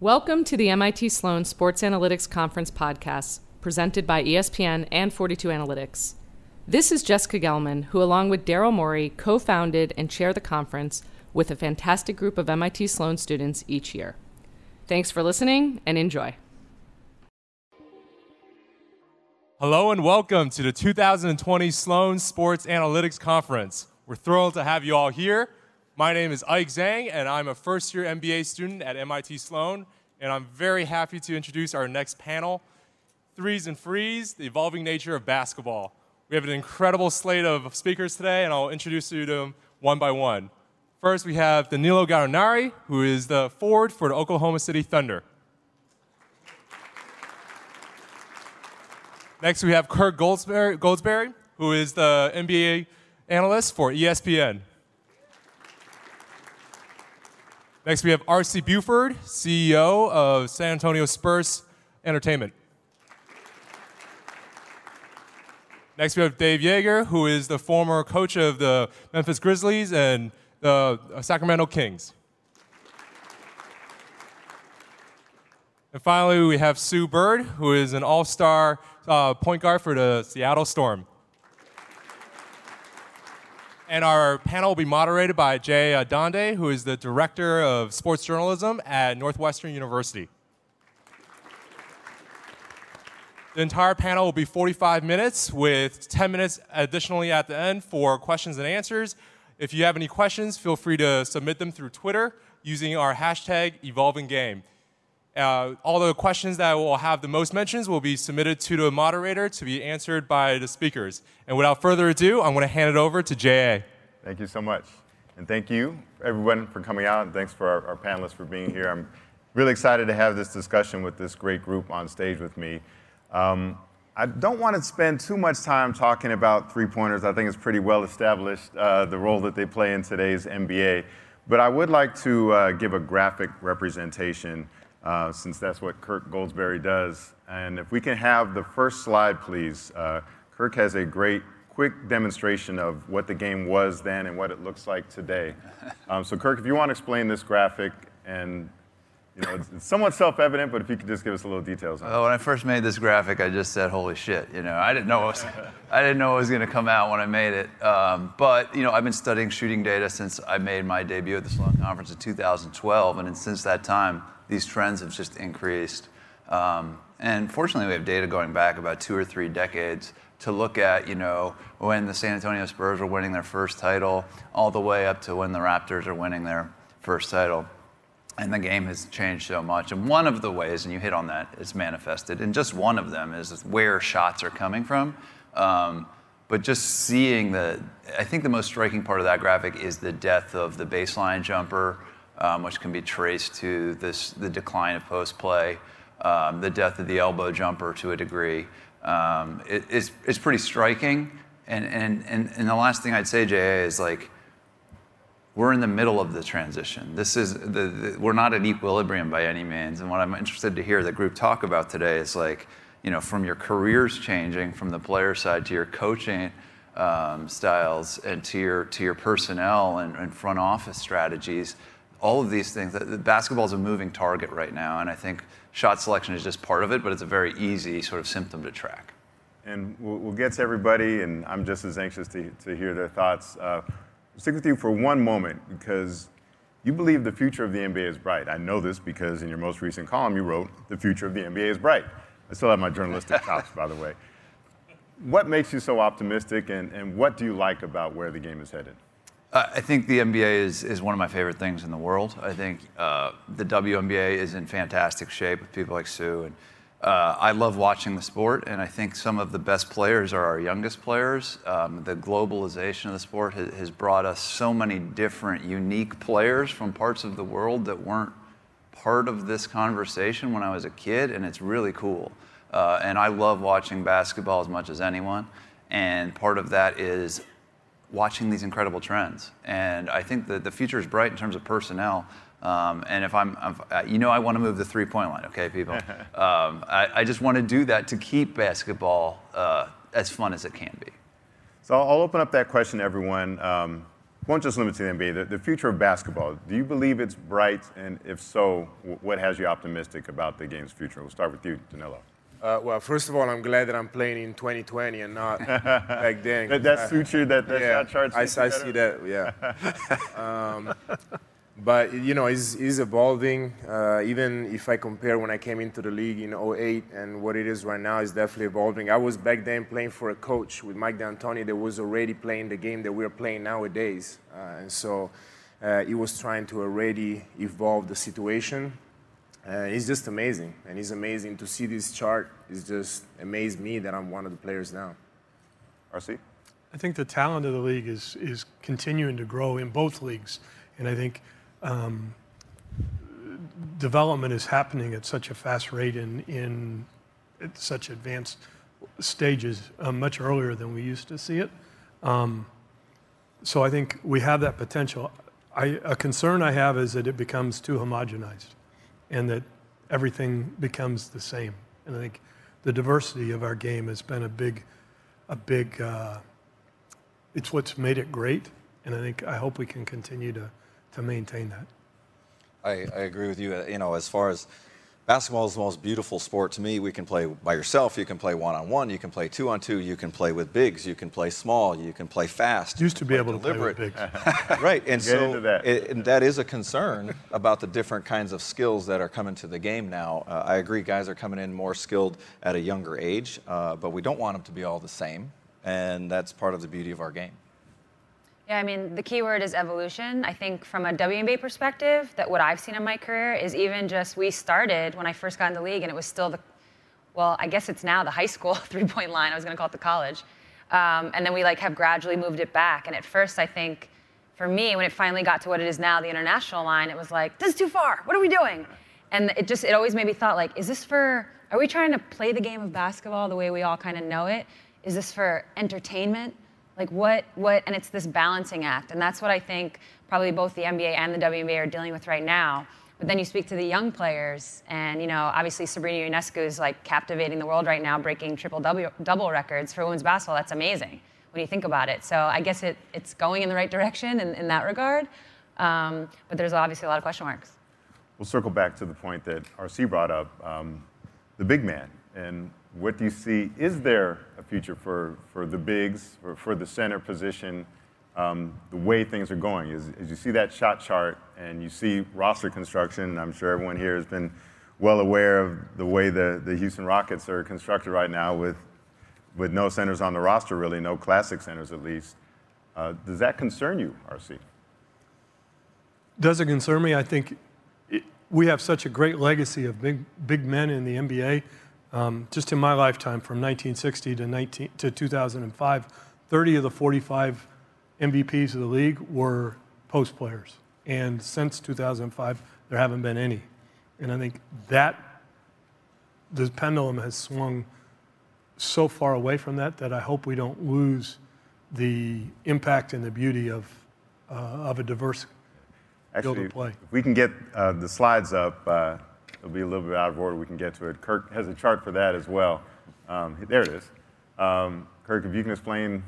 Welcome to the MIT Sloan Sports Analytics Conference podcast, presented by ESPN and 42 Analytics. This is Jessica Gelman, who, along with Daryl Morey, co founded and chair the conference with a fantastic group of MIT Sloan students each year. Thanks for listening and enjoy. Hello and welcome to the 2020 Sloan Sports Analytics Conference. We're thrilled to have you all here. My name is Ike Zhang, and I'm a first year MBA student at MIT Sloan, and I'm very happy to introduce our next panel Threes and Frees The Evolving Nature of Basketball. We have an incredible slate of speakers today, and I'll introduce you to them one by one. First, we have Danilo Gallinari, who is the forward for the Oklahoma City Thunder. Next, we have Kirk Goldsberry, Goldsberry, who is the NBA analyst for ESPN. Next, we have R.C. Buford, CEO of San Antonio Spurs Entertainment. Next, we have Dave Joerger, who is the former coach of the Memphis Grizzlies and the Sacramento Kings. And finally, we have Sue Bird, who is an all star uh, point guard for the Seattle Storm. And our panel will be moderated by Jay uh, Adande, who is the Director of Sports Journalism at Northwestern University. The entire panel will be 45 minutes with 10 minutes additionally at the end for questions and answers. If you have any questions, feel free to submit them through Twitter using our hashtag evolvinggame. Uh, all the questions that will have the most mentions will be submitted to the moderator to be answered by the speakers. And without further ado, I'm going to hand it over to JA. Thank you so much. And thank you, everyone, for coming out, and thanks for our, our panelists for being here. I'm really excited to have this discussion with this great group on stage with me. Um, I don't want to spend too much time talking about three pointers. I think it's pretty well established uh, the role that they play in today's NBA. But I would like to uh, give a graphic representation uh, since that's what Kirk Goldsberry does. And if we can have the first slide, please. Uh, Kirk has a great, quick demonstration of what the game was then and what it looks like today. Um, so, Kirk, if you want to explain this graphic and you know, it's, it's somewhat self-evident, but if you could just give us a little details on well, when I first made this graphic, I just said, "Holy shit!" You know, I didn't know what was, I didn't know it was going to come out when I made it. Um, but you know, I've been studying shooting data since I made my debut at the Sloan Conference in 2012, and since that time, these trends have just increased. Um, and fortunately, we have data going back about two or three decades to look at, you know, when the San Antonio Spurs were winning their first title, all the way up to when the Raptors are winning their first title and the game has changed so much. And one of the ways, and you hit on that, is manifested, and just one of them is where shots are coming from. Um, but just seeing the, I think the most striking part of that graphic is the death of the baseline jumper, um, which can be traced to this, the decline of post play, um, the death of the elbow jumper to a degree. Um, it, it's, it's pretty striking. And, and, and, and the last thing I'd say, JA, is like, we're in the middle of the transition. This is the, the, we're not at equilibrium by any means. And what I'm interested to hear the group talk about today is like, you know, from your careers changing, from the player side to your coaching um, styles, and to your to your personnel and, and, front office strategies. All of these things. Basketball is a moving target right now, and I think shot selection is just part of it, but it's a very easy sort of symptom to track. And we'll, we'll get to everybody, and I'm just as anxious to, to hear their thoughts. Uh, stick with you for one moment because you believe the future of the NBA is bright. I know this because in your most recent column you wrote, The future of the NBA is bright. I still have my journalistic chops, by the way. What makes you so optimistic, and, and what do you like about where the game is headed? Uh, I think the NBA is, is one of my favorite things in the world. I think uh, the WNBA is in fantastic shape with people like Sue and uh, I love watching the sport, and I think some of the best players are our youngest players. Um, the globalization of the sport has, has, brought us so many different, unique players from parts of the world that weren't part of this conversation when I was a kid, and it's really cool. Uh, and I love watching basketball as much as anyone, and part of that is watching these incredible trends. And I think that the future is bright in terms of personnel. Um, and if I'm, I'm, uh, you know, I want to move the three point line, okay, people? um, I, I, just want to do that to keep basketball uh, as fun as it can be. So I'll open up that question to everyone. Um, won't just limit to the NBA, the, the future of basketball. Do you believe it's bright? And if so, what has you optimistic about the game's future? We'll start with you, Danilo. Uh, well, first of all, I'm glad that I'm playing in 2020 and not back then. That, that suits you, that, that yeah, shot chart I, I see that. Yeah. um, but you know, it's, it's evolving. Uh, even if I compare when I came into the league in 08 and what it is right now, it's definitely evolving. I was back then playing for a coach with Mike D'Antoni that was already playing the game that we're playing nowadays, uh, and so uh, he was trying to already evolve the situation. Uh, it's just amazing, and it's amazing to see this chart. It's just amazed me that I'm one of the players now. RC? I think the talent of the league is is continuing to grow in both leagues, and I think um, development is happening at such a fast rate in in at such advanced stages uh, much earlier than we used to see it. Um, so I think we have that potential. I, a concern I have is that it becomes too homogenized, and that everything becomes the same. And I think the diversity of our game has been a big, a big. Uh, it's what's made it great, and I think I hope we can continue to to maintain that. I, I agree with you. Uh, You know, as far as basketball is the most beautiful sport to me, we can play by yourself, you can play one on one, you can play two on two, you can play with bigs, you can play small, you can play fast. Used to be play able to play with deliberate. bigs. right, and Get so into that. it- and that is a concern about the different kinds of skills that are coming to the game now. Uh, I agree, guys are coming in more skilled at a younger age, uh, but we don't want them to be all the same, and that's part of the beauty of our game. Yeah, I mean, the key word is evolution. I think from a WNBA perspective, that what I've seen in my career is even just we started when I first got in the league, and it was still the, well, I guess it's now the high school three-point line. I was going to call it the college, um, and then we like have gradually moved it back. And at first, I think, for me, when it finally got to what it is now, the international line, it was like, this is too far. What are we doing? And it just it always made me thought like, is this for? Are we trying to play the game of basketball the way we all kind of know it? Is this for entertainment? Like what, what, and it's this balancing act. And that's what I think probably both the NBA and the WNBA are dealing with right now. But then you speak to the young players, and you know, obviously Sabrina Ionescu is like captivating the world right now, breaking triple double, records for women's basketball. That's amazing when you think about it. So I guess it, it's going in the right direction in, in that regard. Um, but there's obviously a lot of question marks. We'll circle back to the point that RC brought up, um, the big man. And what do you see? Is there a future for, for the bigs, for, for the center position, um, the way things are going? As, as you see that shot chart and you see roster construction, I'm sure everyone here has been well aware of the way the, the Houston Rockets are constructed right now with, with no centers on the roster, really, no classic centers at least. Uh, does that concern you, RC? Does it concern me? I think it, we have such a great legacy of big, big men in the NBA. Um, just in my lifetime, from 1960 to, 19, to 2005, 30 of the 45 MVPs of the league were post players. And since 2005, there haven't been any. And I think that the pendulum has swung so far away from that that I hope we don't lose the impact and the beauty of, uh, of a diverse field Actually, of play. if we can get uh, the slides up, uh, it'll be a little bit out of order. We can get to it. Kirk has a chart for that as well. Um, there it is. Um, Kirk, if you can explain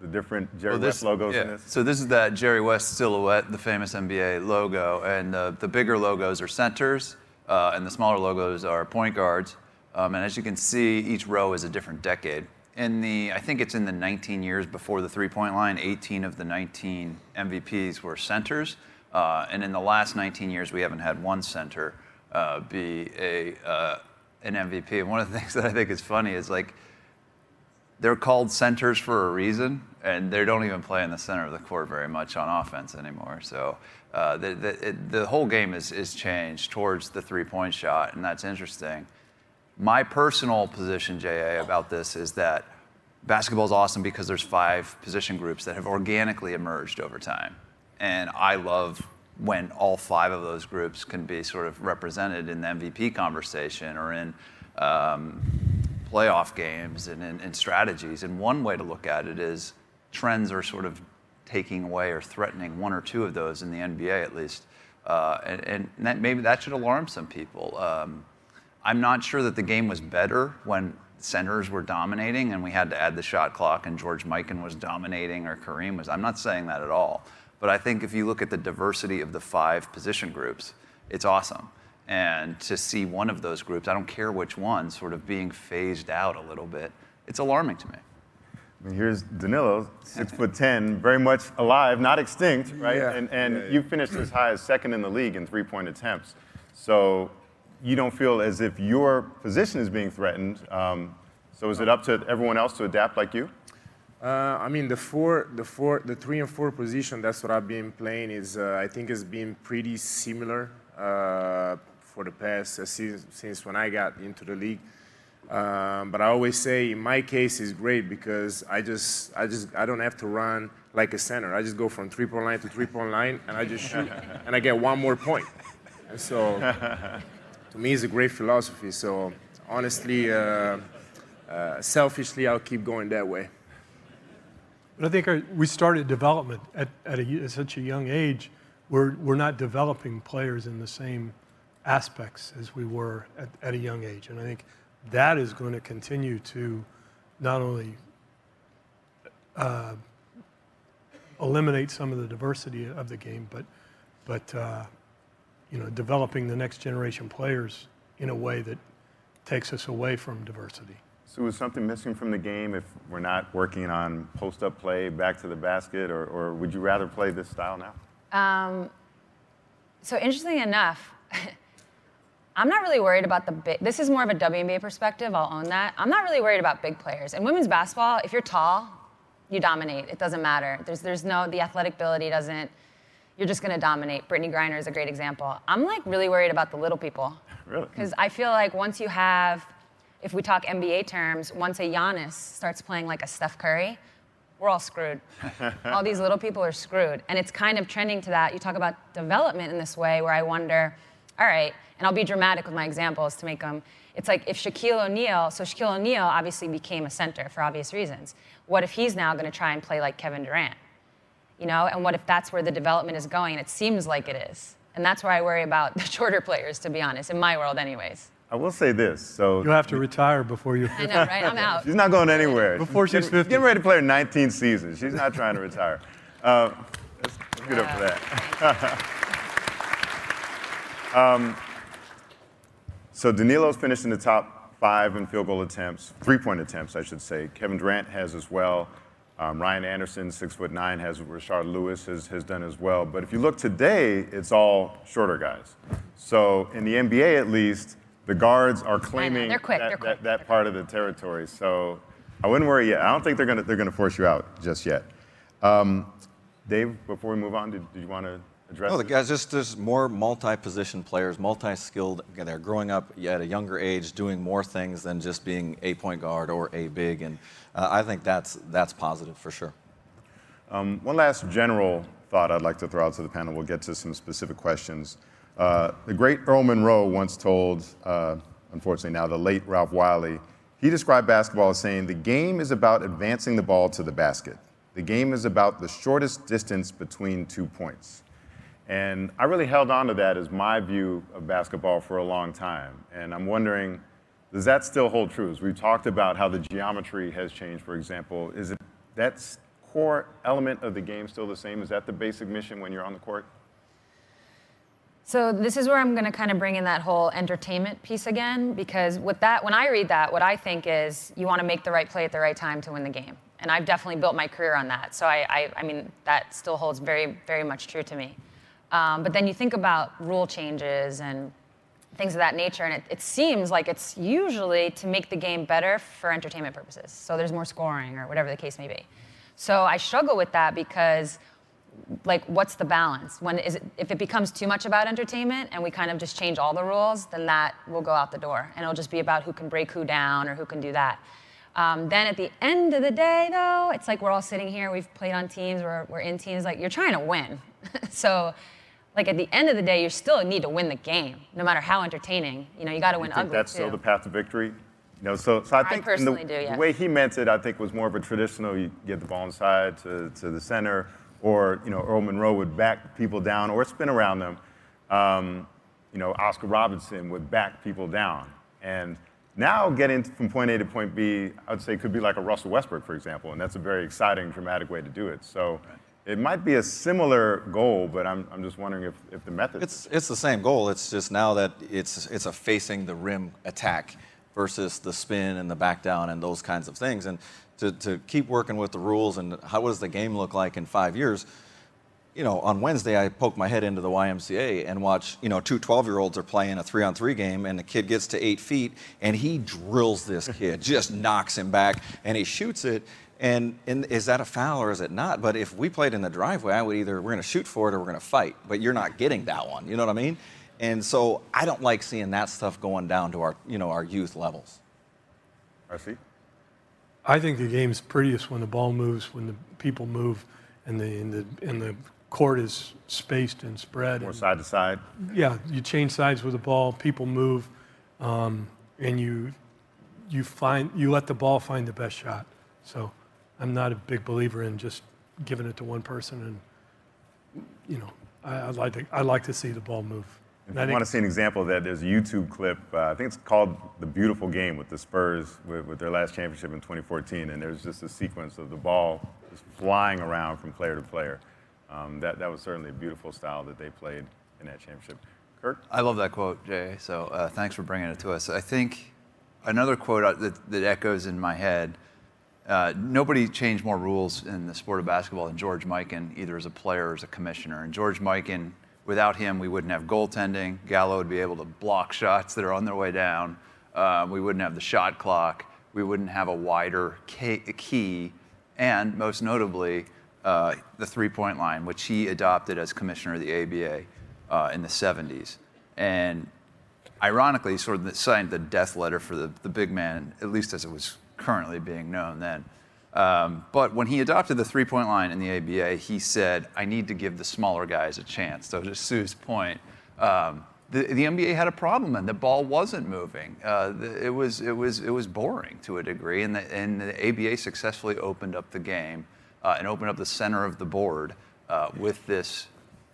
the different Jerry Well, West logos yeah. in this. So this is that Jerry West silhouette, the famous NBA logo, and uh, the bigger logos are centers, uh, and the smaller logos are point guards. Um, and as you can see, each row is a different decade. In the, I think it's in the 19 years before the three-point line, 18 of the 19 MVPs were centers, uh, and in the last 19 years, we haven't had one center uh, be a uh, an MVP. And one of the things that I think is funny is like they're called centers for a reason, and they don't even play in the center of the court very much on offense anymore. So uh, the, the, it, the whole game is, is changed towards the three point shot, and that's interesting. My personal position, JA, about this is that basketball is awesome because there's five position groups that have organically emerged over time. And I love when all five of those groups can be sort of represented in the MVP conversation or in um, playoff games and in, strategies. And one way to look at it is trends are sort of taking away or threatening one or two of those in the NBA at least. Uh, and and that, maybe that should alarm some people. Um, I'm not sure that the game was better when centers were dominating and we had to add the shot clock and George Mikan was dominating or Kareem was. I'm not saying that at all. But I think if you look at the diversity of the five position groups, it's awesome. And to see one of those groups, I don't care which one, sort of being phased out a little bit, it's alarming to me. I mean, here's Danilo, six foot ten, very much alive, not extinct, right? Yeah. And, and Yeah, yeah. you finished as high as second in the league in three point attempts. So you don't feel as if your position is being threatened. Um, so is it up to everyone else to adapt like you? Uh, I mean, the four, the four, the three and four position. That's what I've been playing. Is uh, I think has been pretty similar uh, for the past uh, since, since when I got into the league. Um, but I always say, in my case, is great because I just, I just, I don't have to run like a center. I just go from three point line to three point line, and I just shoot, and I get one more point. And so, to me, it's a great philosophy. So, honestly, uh, uh, selfishly, I'll keep going that way. But I think our, we started development at, at, a, at such a young age. We're, we're not developing players in the same aspects as we were at, at a young age. And I think that is going to continue to not only uh, eliminate some of the diversity of the game, but, but uh, you know, developing the next generation players in a way that takes us away from diversity. So is something missing from the game if we're not working on post-up play, back to the basket, or, or would you rather play this style now? Um, so interestingly enough, I'm not really worried about the big. This is more of a WNBA perspective. I'll own that. I'm not really worried about big players. In women's basketball, if you're tall, you dominate. It doesn't matter. There's there's no the athletic ability doesn't. You're just going to dominate. Brittney Griner is a great example. I'm like really worried about the little people. Really? Because I feel like once you have, if we talk NBA terms, once a Giannis starts playing like a Steph Curry, we're all screwed. all these little people are screwed. And it's kind of trending to that. You talk about development in this way where I wonder, all right, and I'll be dramatic with my examples to make them. It's like if Shaquille O'Neal, so Shaquille O'Neal obviously became a center for obvious reasons. What if he's now going to try and play like Kevin Durant? You know, and what if that's where the development is going? And It seems like it is. And that's where I worry about the shorter players, to be honest, in my world, anyways. I will say this. So You'll have to retire before you're I know, right? I'm out. she's not going anywhere. Before she's getting, 50. getting ready to play her 19th season. She's not trying to retire. Uh, let's, let's get up for that. um, so Danilo's finished in the top five in field goal attempts, three-point attempts, I should say. Kevin Durant has as well. Um, Ryan Anderson, six foot nine, has Rashard Lewis has, has done as well. But if you look today, it's all shorter guys. So in the NBA, at least, the guards are claiming They're quick, that, they're quick, that, that part of the territory. So I wouldn't worry yet. I don't think they're gonna they're gonna force you out just yet. Um, Dave, before we move on, did, did you want to address? No, the this? guys just there's more multi-position players, multi-skilled. They're growing up at a younger age, doing more things than just being a point guard or a big, and uh, I think that's that's positive for sure. Um, one last general thought I'd like to throw out to the panel. We'll get to some specific questions. Uh, the great Earl Monroe once told, uh, unfortunately now the late Ralph Wiley, he described basketball as saying, the game is about advancing the ball to the basket. The game is about the shortest distance between two points. And I really held on to that as my view of basketball for a long time. And I'm wondering, does that still hold true? As we've talked about how the geometry has changed, for example, is it that core element of the game still the same? Is that the basic mission when you're on the court? So this is where I'm going to kind of bring in that whole entertainment piece again, because with that, when I read that, what I think is you want to make the right play at the right time to win the game, and I've definitely built my career on that. So I, I, I mean, that still holds very, very much true to me. Um, but then you think about rule changes and things of that nature, and it, it seems like it's usually to make the game better for entertainment purposes. So there's more scoring or whatever the case may be. So I struggle with that because like what's the balance when is it if it becomes too much about entertainment and we kind of just change all the rules then that will go out the door and it'll just be about who can break who down or who can do that um, then at the end of the day though it's like we're all sitting here we've played on teams we're, we're in teams like you're trying to win so like at the end of the day you still need to win the game no matter how entertaining you know you got to win ugly that's too. still the path to victory? You know, so, so I I think in personally the, do, yes. the way he meant it, I think, was more of a traditional. You get the ball inside to, to the center, or you know, Earl Monroe would back people down or spin around them. Um, you know, Oscar Robinson would back people down, and Now getting from point A to point B, I would say could be like a Russell Westbrook, for example, and that's a very exciting, dramatic way to do it. So it might be a similar goal, but I'm, I'm just wondering if, if the method. It's, it's the same goal. It's just now that it's, it's a facing the rim attack versus the spin and the back down and those kinds of things. And to, to keep working with the rules and how does the game look like in five years, you know, on Wednesday, I poke my head into the YMCA and watch, you know, two 12 year olds are playing a three on three game, and the kid gets to eight feet and he drills this kid, just knocks him back, and he shoots it. And, and is that a foul or is it not? But if we played in the driveway, I would either, we're going to shoot for it or we're going to fight, but you're not getting that one. You know what I mean? And so I don't like seeing that stuff going down to our, you know, our youth levels. RC? I think the game's prettiest when the ball moves, when the people move, and the and the and the court is spaced and spread. More and- side to side. yeah, you change sides with the ball, people move, um, and you you find you let the ball find the best shot. So I'm not a big believer in just giving it to one person, and you know I, I'd like to I'd like to see the ball move. If I you want to see an example of that, there's a YouTube clip. Uh, I think it's called "The Beautiful Game" with the Spurs with, with their last championship in 2014, and there's just a sequence of the ball just flying around from player to player. Um, that that was certainly a beautiful style that they played in that championship. Kirk, I love that quote, Jay. So uh, thanks for bringing it to us. I think another quote uh, that, that echoes in my head. Uh, nobody changed more rules in the sport of basketball than George Mikan, either as a player or as a commissioner. And George Mikan, without him, we wouldn't have goaltending. Gallo would be able to block shots that are on their way down. Uh, we wouldn't have the shot clock. We wouldn't have a wider key. And most notably, uh, the three point line, which he adopted as commissioner of the ABA uh, in the 70s. And ironically, sort of signed the death letter for the, the big man, at least as it was currently being known then. Um, but when he adopted the three point line in the ABA, he said, I need to give the smaller guys a chance. So, to Sue's point, um, the, the NBA had a problem and the ball wasn't moving. Uh, the, it, was, it, was, it was boring to a degree, and the, and the ABA successfully opened up the game uh, and opened up the center of the board uh, with this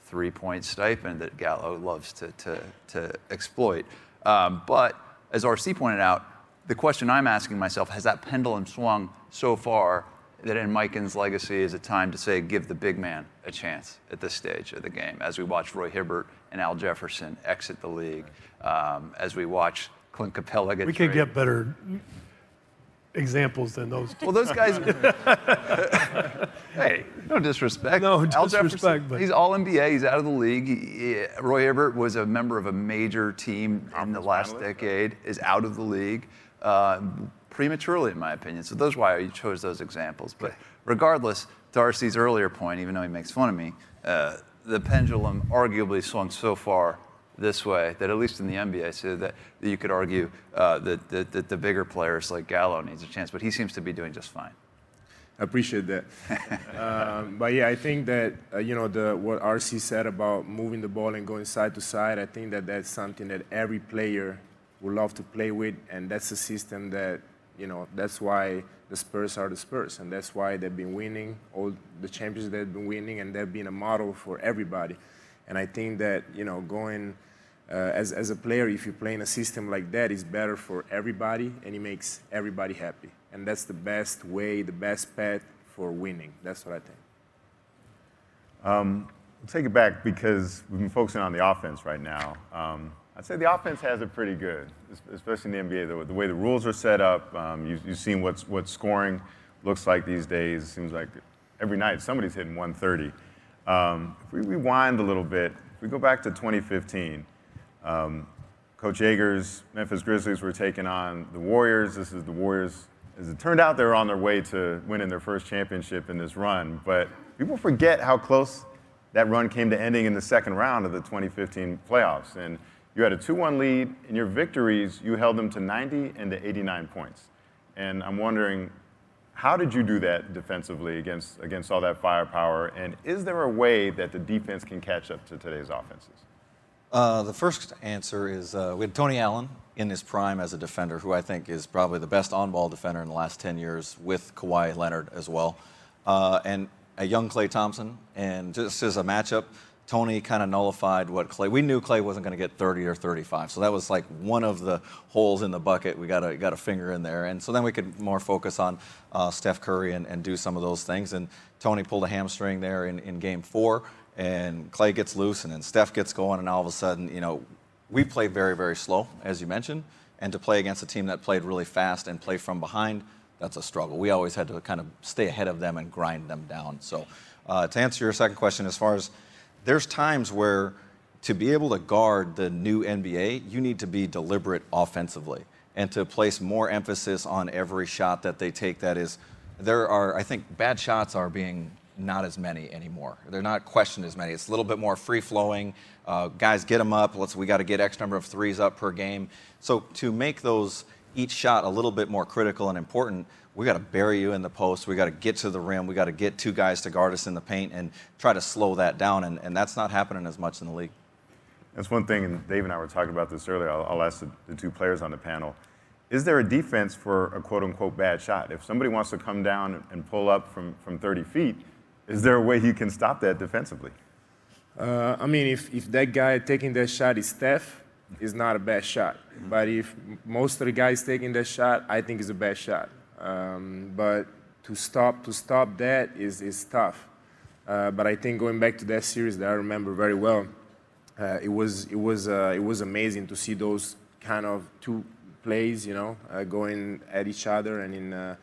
three point stipend that Gallo loves to, to, to exploit. Um, but as RC pointed out, the question I'm asking myself has that pendulum swung so far that in Mikan's legacy is it time to say give the big man a chance at this stage of the game as we watch Roy Hibbert and Al Jefferson exit the league, um, as we watch Clint Capela get we could get better examples than those. Two. Well, those guys. hey, no disrespect. No Al disrespect, Jefferson, but- he's all NBA. He's out of the league. He- Roy Hibbert was a member of a major team in the last decade. Is out of the league uh, prematurely, in my opinion. So those why I chose those examples. But regardless, Darcy's earlier point, even though he makes fun of me, uh, the pendulum arguably swung so far this way that at least in the NBA, so that, that you could argue uh, that, that, that the bigger players like Gallo needs a chance, but he seems to be doing just fine. I appreciate that. um, but yeah, I think that uh, you know the what RC said about moving the ball and going side to side. I think that that's something that every player would love to play with, and that's a system that you know that's why the Spurs are the Spurs, and that's why they've been winning all the champions they've been winning, and they've been a model for everybody. And I think that you know going. Uh, as, as a player, if you play in a system like that, it's better for everybody and it makes everybody happy. And that's the best way, the best path for winning. That's what I think. We'll take it back because we've been focusing on the offense right now. Um, I'd say the offense has it pretty good, especially in the NBA. The, the way the rules are set up, um, you, you've seen what's, what scoring looks like these days. It seems like every night somebody's hitting 130. Um, if we rewind a little bit, if we go back to 2015, um, Coach Joerger's Memphis Grizzlies were taking on the Warriors. This is the Warriors. As it turned out, they were on their way to winning their first championship in this run. But people forget how close that run came to ending in the second round of the 2015 playoffs. And you had a 2 1 lead. In your victories, you held them to 90 and to 89 points. And I'm wondering, how did you do that defensively against, against all that firepower? And is there a way that the defense can catch up to today's offenses? Uh, the first answer is uh, we had Tony Allen in his prime as a defender, who I think is probably the best on-ball defender in the last 10 years, with Kawhi Leonard as well, uh, and a young Klay Thompson. And just as a matchup, Tony kind of nullified what Klay. We knew Klay wasn't going to get 30 or 35, so that was like one of the holes in the bucket. We got a got a finger in there, and so then we could more focus on uh, Steph Curry and, and do some of those things. And Tony pulled a hamstring there in, in Game Four, and Klay gets loose, and then Steph gets going, and all of a sudden, you know, we played very very slow, as you mentioned, and to play against a team that played really fast and play from behind, that's a struggle. We always had to kind of stay ahead of them and grind them down. So, uh, to answer your second question, as far as there's times where to be able to guard the new NBA, you need to be deliberate offensively and to place more emphasis on every shot that they take. That is, there are, I think, bad shots are being not as many anymore. They're not questioned as many. It's a little bit more free flowing. Uh, guys, get them up. Let's. We got to get X number of threes up per game. So to make those each shot a little bit more critical and important, we got to bury you in the post. We got to get to the rim. We got to get two guys to guard us in the paint and try to slow that down. And, and that's not happening as much in the league. That's one thing, and Dave and I were talking about this earlier. I'll, I'll ask the, the, two players on the panel. Is there a defense for a quote unquote bad shot? If somebody wants to come down and pull up from, from 30 feet, is there a way you can stop that defensively? Uh, I mean, if, if that guy taking that shot is Steph, it's not a bad shot. But if most of the guys taking that shot, I think it's a bad shot. Um, but to stop to stop that is is tough. Uh, but I think going back to that series that I remember very well, uh, it was it was uh, it was amazing to see those kind of two plays, you know, uh, going at each other, and in uh,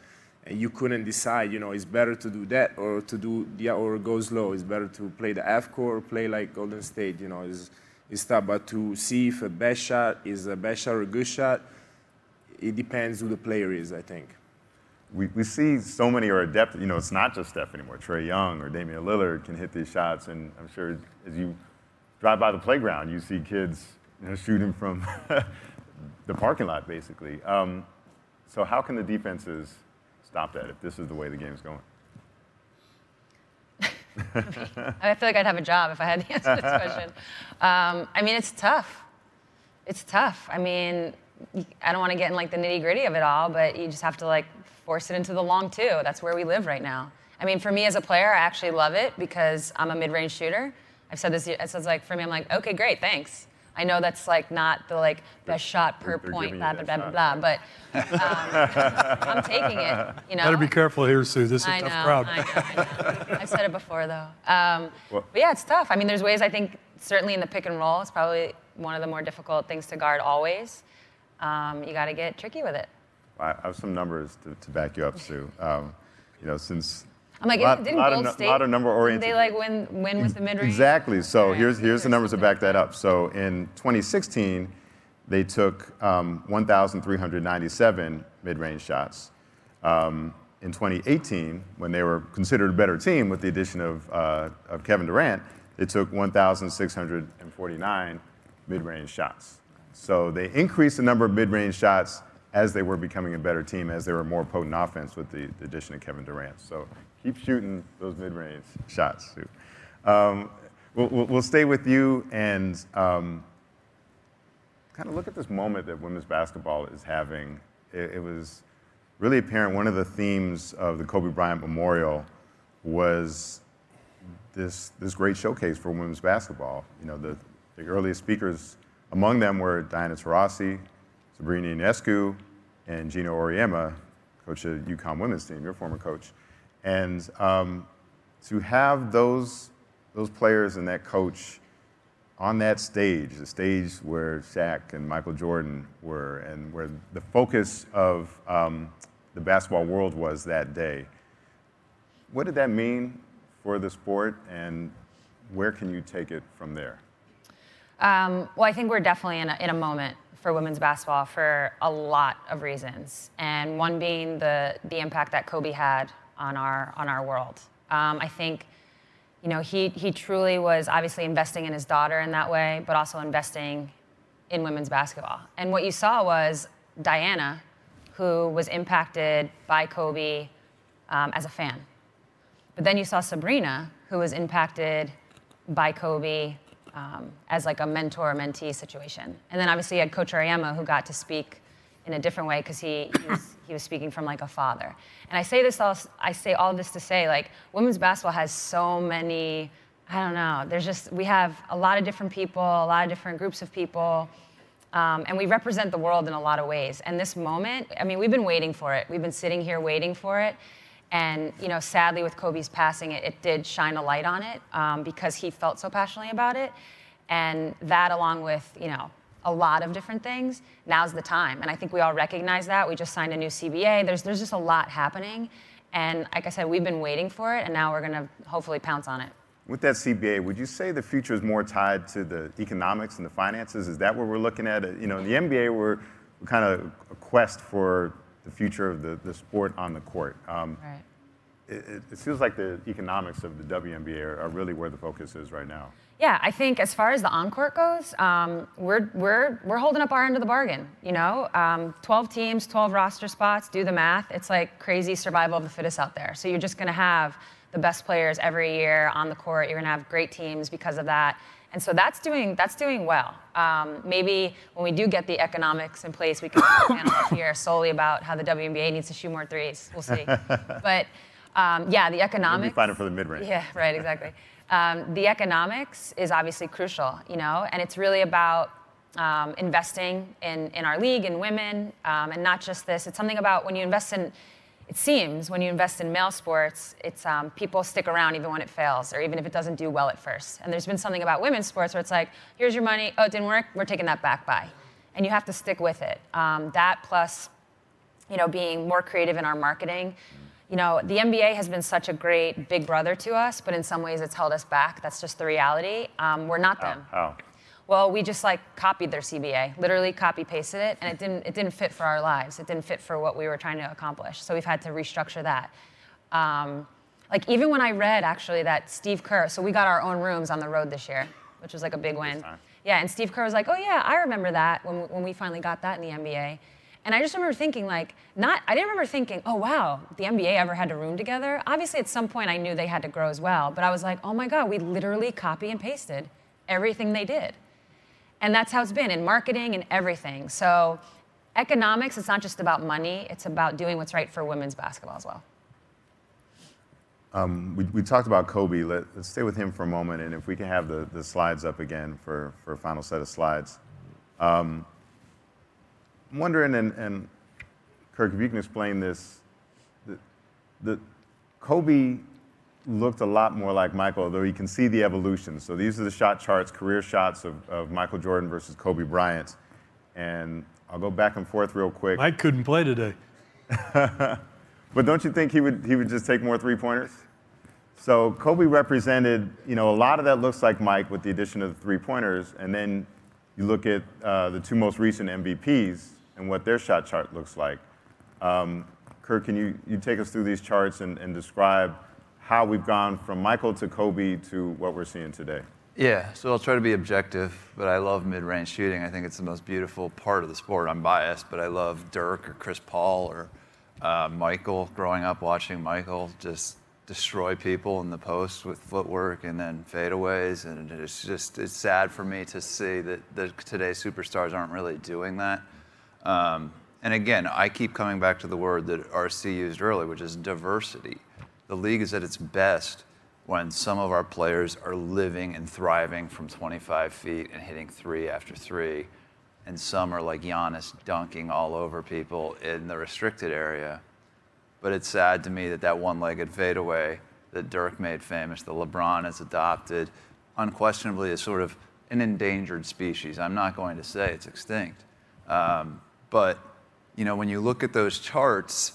and you couldn't decide, you know, it's better to do that or to do the or go slow. It's better to play the F core or play like Golden State, you know, is is tough. But to see if a bad shot is a bad shot or a good shot, it depends who the player is, I think we, we see so many are adept. You know, it's not just Steph anymore. Trae Young or Damian Lillard can hit these shots, and I'm sure as you drive by the playground, you see kids you know, shooting from the parking lot, basically. Um, so how can the defenses stop that if this is the way the game's going? I feel like I'd have a job if I had the answer to this question. Um, I mean, it's tough. It's tough. I mean, I don't want to get in like the nitty gritty of it all, but you just have to like force it into the long two. That's where we live right now. I mean, for me as a player, I actually love it because I'm a mid-range shooter. I've said this. It says like for me, I'm like, okay, great, thanks. I know that's like not the like best shot per they're, point, blah blah blah, blah blah blah, but um, I'm taking it. You know. Better be careful here, Sue. This is a I tough know, crowd. I know, I know. I've said it before though. Um, but yeah, it's tough. I mean, there's ways I think certainly in the pick and roll, it's probably one of the more difficult things to guard always. Um, you got to get tricky with it. I have some numbers to, to back you up, Sue. Um, you know, since I'm like, lot, didn't Gold of, State? lot of number oriented. They like win win with the mid range. Exactly. So right. here's here's the numbers to back that up. So in 2016, they took um, 1,397 mid-range shots. Um, in 2018, when they were considered a better team with the addition of, uh, of Kevin Durant, they took 1,649 mid-range shots. So they increased the number of mid-range shots as they were becoming a better team, as they were more potent offense with the, the addition of Kevin Durant. So keep shooting those mid-range shots. Um, we'll, we'll, stay with you and um, kind of look at this moment that women's basketball is having. It, it, was really apparent. One of the themes of the Kobe Bryant Memorial was this, this great showcase for women's basketball. You know, the, the earliest speakers among them were Diana Taurasi, Sabrina Ionescu, and Geno Auriemma, coach of UConn women's team, your former coach. And um, to have those, those players and that coach on that stage, the stage where Shaq and Michael Jordan were, and where the focus of um, the basketball world was that day, what did that mean for the sport, and where can you take it from there? Um, well, I think we're definitely in a, in a moment for women's basketball for a lot of reasons, and one being the the impact that Kobe had on our on our world. Um, I think, you know, he he truly was obviously investing in his daughter in that way, but also investing in women's basketball. And what you saw was Diana, who was impacted by Kobe um, as a fan, but then you saw Sabrina, who was impacted by Kobe um, as like a mentor mentee situation. And then obviously you had Coach Auriemma who got to speak in a different way because he, he, was, he was speaking from like a father. And I say this all, I say all this to say like women's basketball has so many I don't know. There's just, we have a lot of different people, a lot of different groups of people, um, and we represent the world in a lot of ways. And this moment, I mean, we've been waiting for it. We've been sitting here waiting for it. And, you know, sadly, with Kobe's passing, it, it did shine a light on it um, because he felt so passionately about it. And that, along with, you know, a lot of different things, now's the time. And I think we all recognize that. We just signed a new CBA. There's, there's just a lot happening. And like I said, we've been waiting for it, and now we're to hopefully pounce on it. With that CBA, would you say the future is more tied to the economics and the finances? Is that what we're looking at? You know, in the NBA, we're kind of a quest for the future of the, the sport on the court. Um, Right. it, it feels like the economics of the WNBA are, are really where the focus is right now. Yeah, I think as far as the on-court goes, um, we're, we're, we're holding up our end of the bargain. You know, um, 12 teams, 12 roster spots. Do the math. It's like crazy survival of the fittest out there. So you're just going to have the best players every year on the court. You're going to have great teams because of that. And so that's doing that's doing well. Um, maybe when we do get the economics in place, we can have a panel here solely about how the WNBA needs to shoot more threes. We'll see. But um, yeah, the economics. Economics. be fighting for the mid-range. Yeah, right, exactly. Um, the economics is obviously crucial, you know, and it's really about um, investing in, in our league and women, um, and not just this. It's something about when you invest in, it seems, when you invest in male sports, it's um, people stick around even when it fails, or even if it doesn't do well at first. And there's been something about women's sports where it's like, here's your money, oh, it didn't work, we're taking that back by. And you have to stick with it. Um, that plus, you know, being more creative in our marketing. You know, the NBA has been such a great big brother to us, but in some ways it's held us back. That's just the reality. Um, we're not them. How? Well, we just like copied their CBA, literally copy pasted it, and it didn't it didn't fit for our lives. It didn't fit for what we were trying to accomplish. So we've had to restructure that. Um, like even when I read actually that Steve Kerr, so we got our own rooms on the road this year, which was like a big win. Yeah, and Steve Kerr was like, "Oh yeah, I remember that when when we finally got that in the NBA." And I just remember thinking like, not I didn't remember thinking, "Oh wow, the NBA ever had a room together." Obviously, at some point I knew they had to grow as well, but I was like, "Oh my God, we literally copy and pasted everything they did." And that's how it's been in marketing and everything. So, economics, it's not just about money, it's about doing what's right for women's basketball as well. We, we talked about Kobe. Let, us stay with him for a moment, and if we can have the, the slides up again for, for a final set of slides. Um, I'm wondering, and, and Kirk, if you can explain this, the, the Kobe looked a lot more like Michael, though you can see the evolution. So these are the shot charts, career shots of, of Michael Jordan versus Kobe Bryant. And I'll go back and forth real quick. Mike couldn't play today. But don't you think he would he would just take more three pointers? So Kobe represented, you know, a lot of that looks like Mike with the addition of the three pointers, and then you look at uh, the two most recent MVPs and what their shot chart looks like. Um, Kirk, can you, you take us through these charts and, and describe how we've gone from Michael to Kobe to what we're seeing today? Yeah, so I'll try to be objective, but I love mid-range shooting. I think it's the most beautiful part of the sport. I'm biased, but I love Dirk or Chris Paul or uh, Michael. Growing up watching Michael just destroy people in the post with footwork and then fadeaways, and it's just it's sad for me to see that the today's superstars aren't really doing that. Um, and again, I keep coming back to the word that RC used earlier, which is diversity. The league is at its best when some of our players are living and thriving from 25 feet and hitting three after three, and some are like Giannis dunking all over people in the restricted area. But it's sad to me that that one-legged fadeaway that Dirk made famous, that LeBron has adopted, unquestionably is sort of an endangered species. I'm not going to say it's extinct, um, but you know when you look at those charts,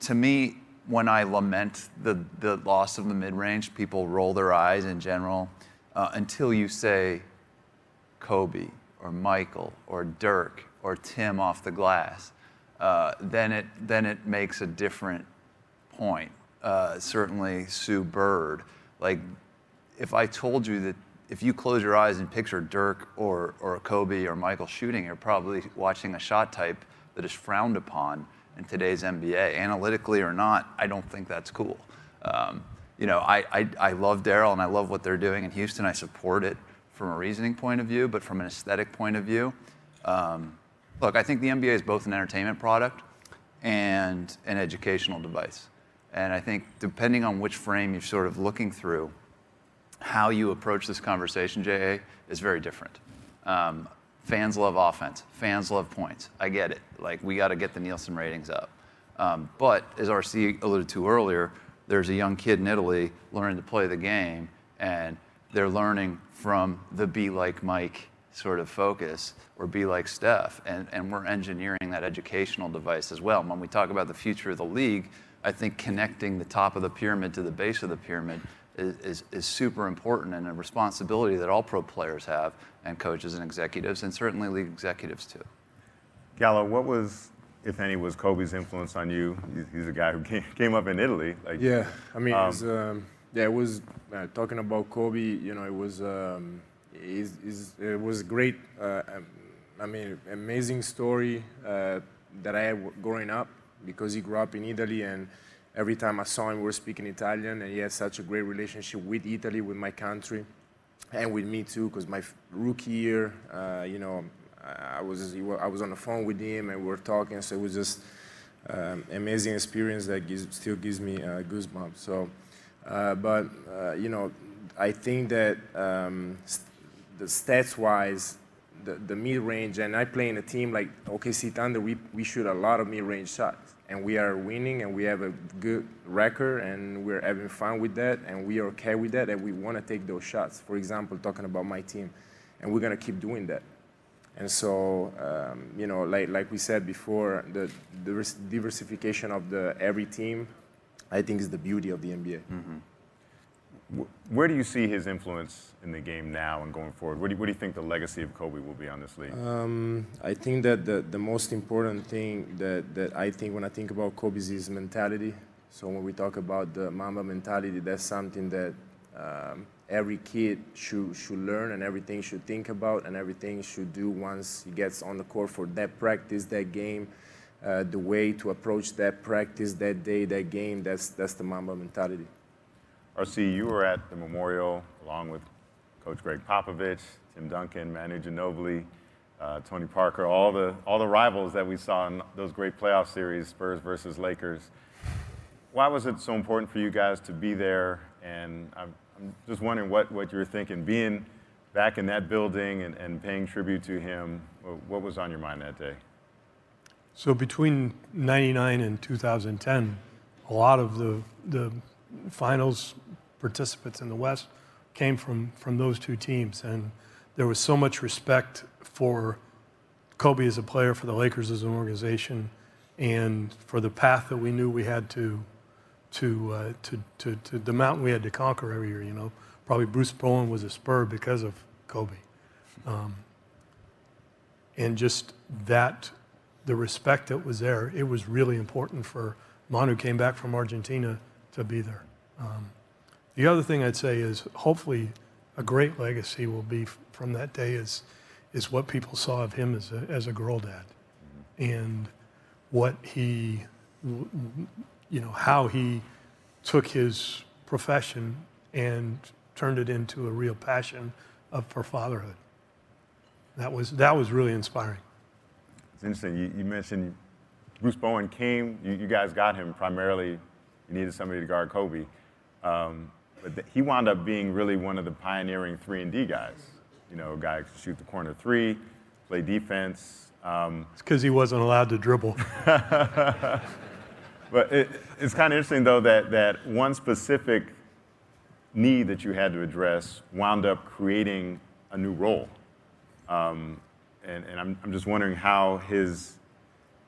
to me, when I lament the, the loss of the mid-range, people roll their eyes in general uh, until you say Kobe or Michael or Dirk or Tim off the glass. Uh, then it then it makes a different point. Uh, certainly Sue Bird. Like if I told you that if you close your eyes and picture Dirk or or Kobe or Michael shooting, you're probably watching a shot type that is frowned upon in today's NBA, analytically or not, I don't think that's cool. Um, you know, I, I, I love Daryl and I love what they're doing in Houston. I support it from a reasoning point of view, but from an aesthetic point of view, um, look, I think the NBA is both an entertainment product and an educational device. And I think depending on which frame you're sort of looking through, how you approach this conversation, JA, is very different. Um, fans love offense. Fans love points. I get it. Like we got to get the Nielsen ratings up. Um, but as RC alluded to earlier, there's a young kid in Italy learning to play the game, and they're learning from the be like Mike sort of focus or be like Steph. And, and we're engineering that educational device as well. And when we talk about the future of the league, I think connecting the top of the pyramid to the base of the pyramid is, is, is super important and a responsibility that all pro players have and coaches and executives and certainly league executives too. Gallo, what was, if any, was Kobe's influence on you? He's a guy who came, came up in Italy. Like, yeah, I mean, um, it was, um, yeah, it was uh, talking about Kobe. You know, it was um, it's, it's, it was great. Uh, um, I mean, amazing story uh, that I had growing up because he grew up in Italy and every time I saw him, we were speaking Italian, and he had such a great relationship with Italy, with my country, and with me too. Because my rookie year, uh, you know, I was I was on the phone with him, and we were talking. So it was just um, amazing experience that gives, still gives me uh, goosebumps. So, uh, but uh, you know, I think that um, st- the stats-wise, the, the mid-range, and I play in a team like OKC Thunder, we, we shoot a lot of mid-range shots and we are winning and we have a good record and we're having fun with that and we are okay with that and we want to take those shots. For example, talking about my team, and we're going to keep doing that. And so, um, you know, like, like we said before, the, the diversification of the every team, I think is the beauty of the NBA. Mm-hmm. Where do you see his influence in the game now and going forward? What do you, what do you think the legacy of Kobe will be on this league? Um, I think that the, the most important thing that, that I think when I think about Kobe's is mentality. So when we talk about the Mamba mentality, that's something that um, every kid should, should learn and everything should think about and everything should do once he gets on the court for that practice, that game. Uh, the way to approach that practice, that day, that game, that's, that's the Mamba mentality. RC, you were at the memorial along with Coach Gregg Popovich, Tim Duncan, Manu Ginobili, uh, Tony Parker, all the, all the rivals that we saw in those great playoff series, Spurs versus Lakers. Why was it so important for you guys to be there? And I'm, I'm just wondering what, what you were thinking, being back in that building and, and paying tribute to him. What was on your mind that day? So between 99 and 2010, a lot of the, the finals participants in the West came from, from those two teams. And there was so much respect for Kobe as a player, for the Lakers as an organization, and for the path that we knew we had to, to, uh, to, to, to, the mountain we had to conquer every year. You know, probably Bruce Bowen was a spur because of Kobe. Um, and just that, the respect that was there, it was really important for Manu came back from Argentina to be there. Um, the other thing I'd say is hopefully a great legacy will be from that day is, is what people saw of him as a, as a girl dad and what he, you know, how he took his profession and turned it into a real passion of, for fatherhood. That was, that was really inspiring. It's interesting. You, you mentioned Bruce Bowen came, you, you, guys got him primarily, you needed somebody to guard Kobe. Um, but he wound up being really one of the pioneering three and D guys. You know, a guy could shoot the corner three, play defense. Um, it's because he wasn't allowed to dribble. but it, it's kind of interesting though that that one specific need that you had to address wound up creating a new role. Um, and, and I'm, I'm just wondering how his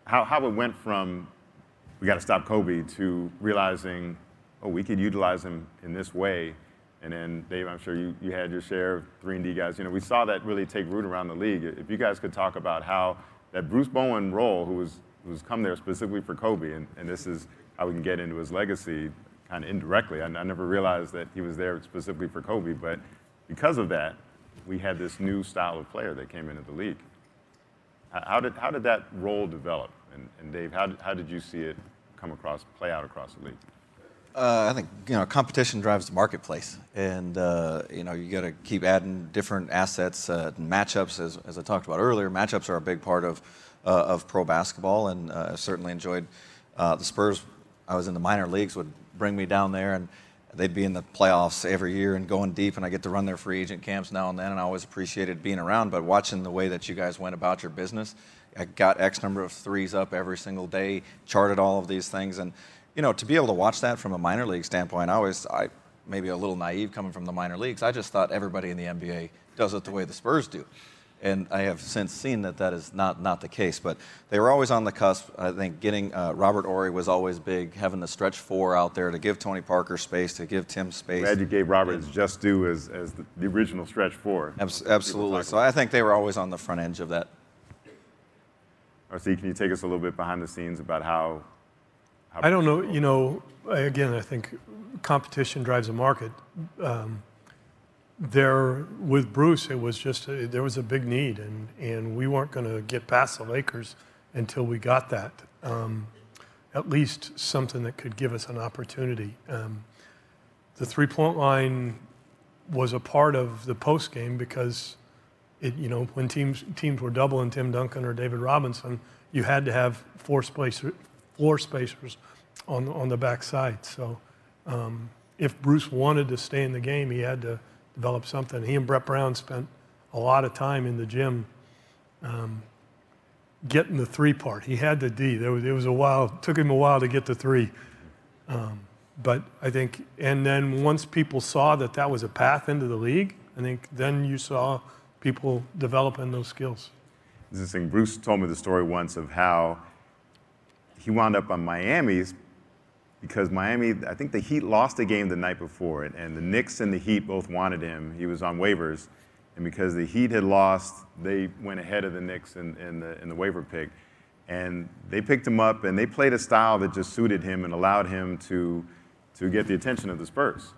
how, how it went from we got to stop Kobe to realizing oh, we could utilize him in this way. And then, Dave, I'm sure you, you had your share of 3 and D guys. You know, we saw that really take root around the league. If you guys could talk about how that Bruce Bowen role, who was who's come there specifically for Kobe, and, and this is how we can get into his legacy kind of indirectly. I, I never realized that he was there specifically for Kobe, but because of that, we had this new style of player that came into the league. How did, how did that role develop? And, and Dave, how did, how did you see it come across, play out across the league? Uh, I think you know competition drives the marketplace, and uh, you know you got to keep adding different assets, uh, matchups. As, as I talked about earlier, matchups are a big part of uh, of pro basketball, and uh, I certainly enjoyed uh, the Spurs. I was in the minor leagues, would bring me down there, and they'd be in the playoffs every year and going deep, and I get to run their free agent camps now and then, and I always appreciated being around. But watching the way that you guys went about your business, I got X number of threes up every single day, charted all of these things, and you know, to be able to watch that from a minor league standpoint, I always, I maybe a little naive coming from the minor leagues. I just thought everybody in the NBA does it the way the Spurs do. And I have since seen that that is not, not the case. But they were always on the cusp. I think getting uh, Robert Horry was always big, having the stretch four out there to give Tony Parker space, to give Tim space. Glad you gave Robert his just due as, as the, the original stretch four. Abs- absolutely. So I think they were always on the front edge of that. RC, can you take us a little bit behind the scenes about how? How I don't know. You know, again, I think competition drives a market. Um, there with Bruce, it was just a, there was a big need, and and we weren't going to get past the Lakers until we got that. Um, at least something that could give us an opportunity. Um, the three-point line was a part of the post game because it, you know, when teams teams were doubling Tim Duncan or David Robinson, you had to have four spacer, floor spacers on on the backside. So um, if Bruce wanted to stay in the game, he had to develop something. He and Brett Brown spent a lot of time in the gym um, getting the three part. He had the D. There was, it was a while. Took him a while to get the three. Um, but I think, and then once people saw that that was a path into the league, I think then you saw people developing those skills. This is. Bruce told me the story once of how he wound up on Miami's because Miami, I think the Heat lost a game the night before, and, and the Knicks and the Heat both wanted him. He was on waivers, and because the Heat had lost, they went ahead of the Knicks in, in, the, in the waiver pick. And they picked him up, and they played a style that just suited him and allowed him to, to get the attention of the Spurs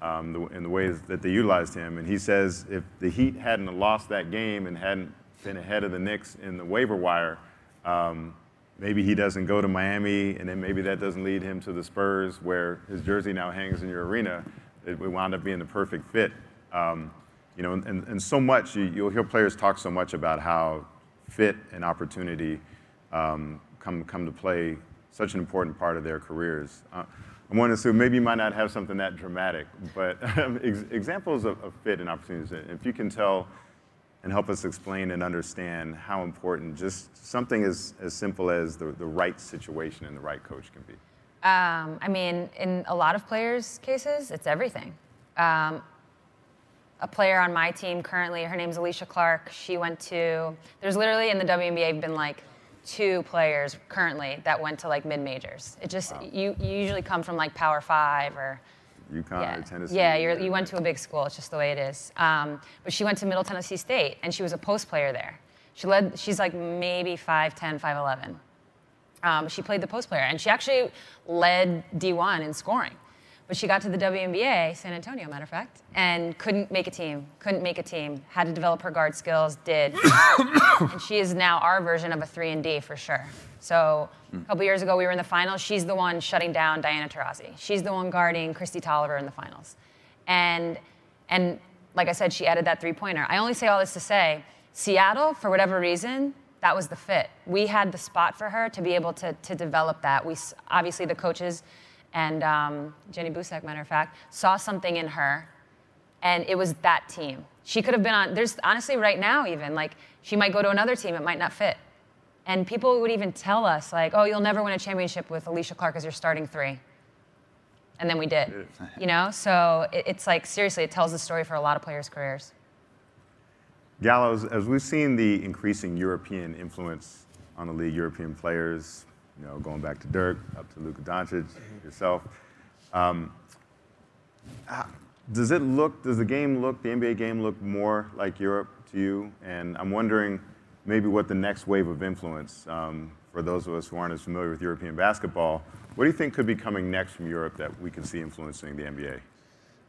um, the, in the ways that they utilized him. And he says if the Heat hadn't lost that game and hadn't been ahead of the Knicks in the waiver wire, um, maybe he doesn't go to Miami, and then maybe that doesn't lead him to the Spurs, where his jersey now hangs in your arena. It wound up being the perfect fit. Um, you know, and, and so much, you, will hear players talk so much about how fit and opportunity um, come, come to play such an important part of their careers. Uh, I'm wondering, so maybe you might not have something that dramatic, but ex- examples of, of fit and opportunities, if you can tell and help us explain and understand how important just something as, as simple as the, the right situation and the right coach can be? Um, I mean, in a lot of players' cases, it's everything. Um, a player on my team currently, her name's Alysha Clark. She went to, there's literally in the WNBA been like two players currently that went to like mid majors. It just, wow. you, you usually come from like Power Five or UConn yeah. or Tennessee? Yeah, you went to a big school. It's just the way it is. Um, but she went to Middle Tennessee State, and she was a post player there. She led. She's like maybe 5'10", 5'11". Um, she played the post player, and she actually led D1 in scoring. But she got to the WNBA, San Antonio, matter of fact, and couldn't make a team. Couldn't make a team. Had to develop her guard skills. Did. and she is now our version of a three and D for sure. So a couple years ago, we were in the finals. She's the one shutting down Diana Taurasi. She's the one guarding Kristi Toliver in the finals. And and like I said, she added that three pointer. I only say all this to say, Seattle, for whatever reason, that was the fit. We had the spot for her to be able to, to develop that. We obviously the coaches and um, Jenny Boucek, matter of fact, saw something in her, and it was that team. She could have been on. There's honestly right now even like she might go to another team. It might not fit, and people would even tell us like, "Oh, you'll never win a championship with Alysha Clark as your starting three. And then we did, you know. So it, it's like seriously, it tells the story for a lot of players' careers. Gallows, as we've seen the increasing European influence on the league, European players, you know, going back to Dirk, up to Luka Doncic, mm-hmm. yourself. Um, does it look, does the game look, the NBA game look more like Europe to you? And I'm wondering maybe what the next wave of influence, um, for those of us who aren't as familiar with European basketball, what do you think could be coming next from Europe that we can see influencing the NBA?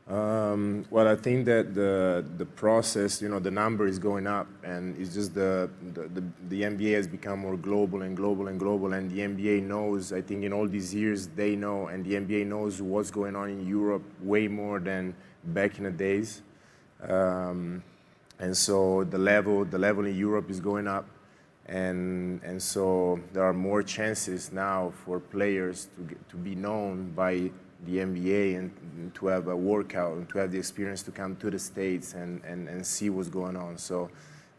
Um, well, I think that the the process, you know, the number is going up, and it's just the, the, the the NBA has become more global and global and global, and the NBA knows. I think in all these years they know, and the NBA knows what's going on in Europe way more than back in the days, um, and so the level the level in Europe is going up, and and so there are more chances now for players to get, to be known by the NBA and, to have a workout and to have the experience to come to the States and, and, and see what's going on. So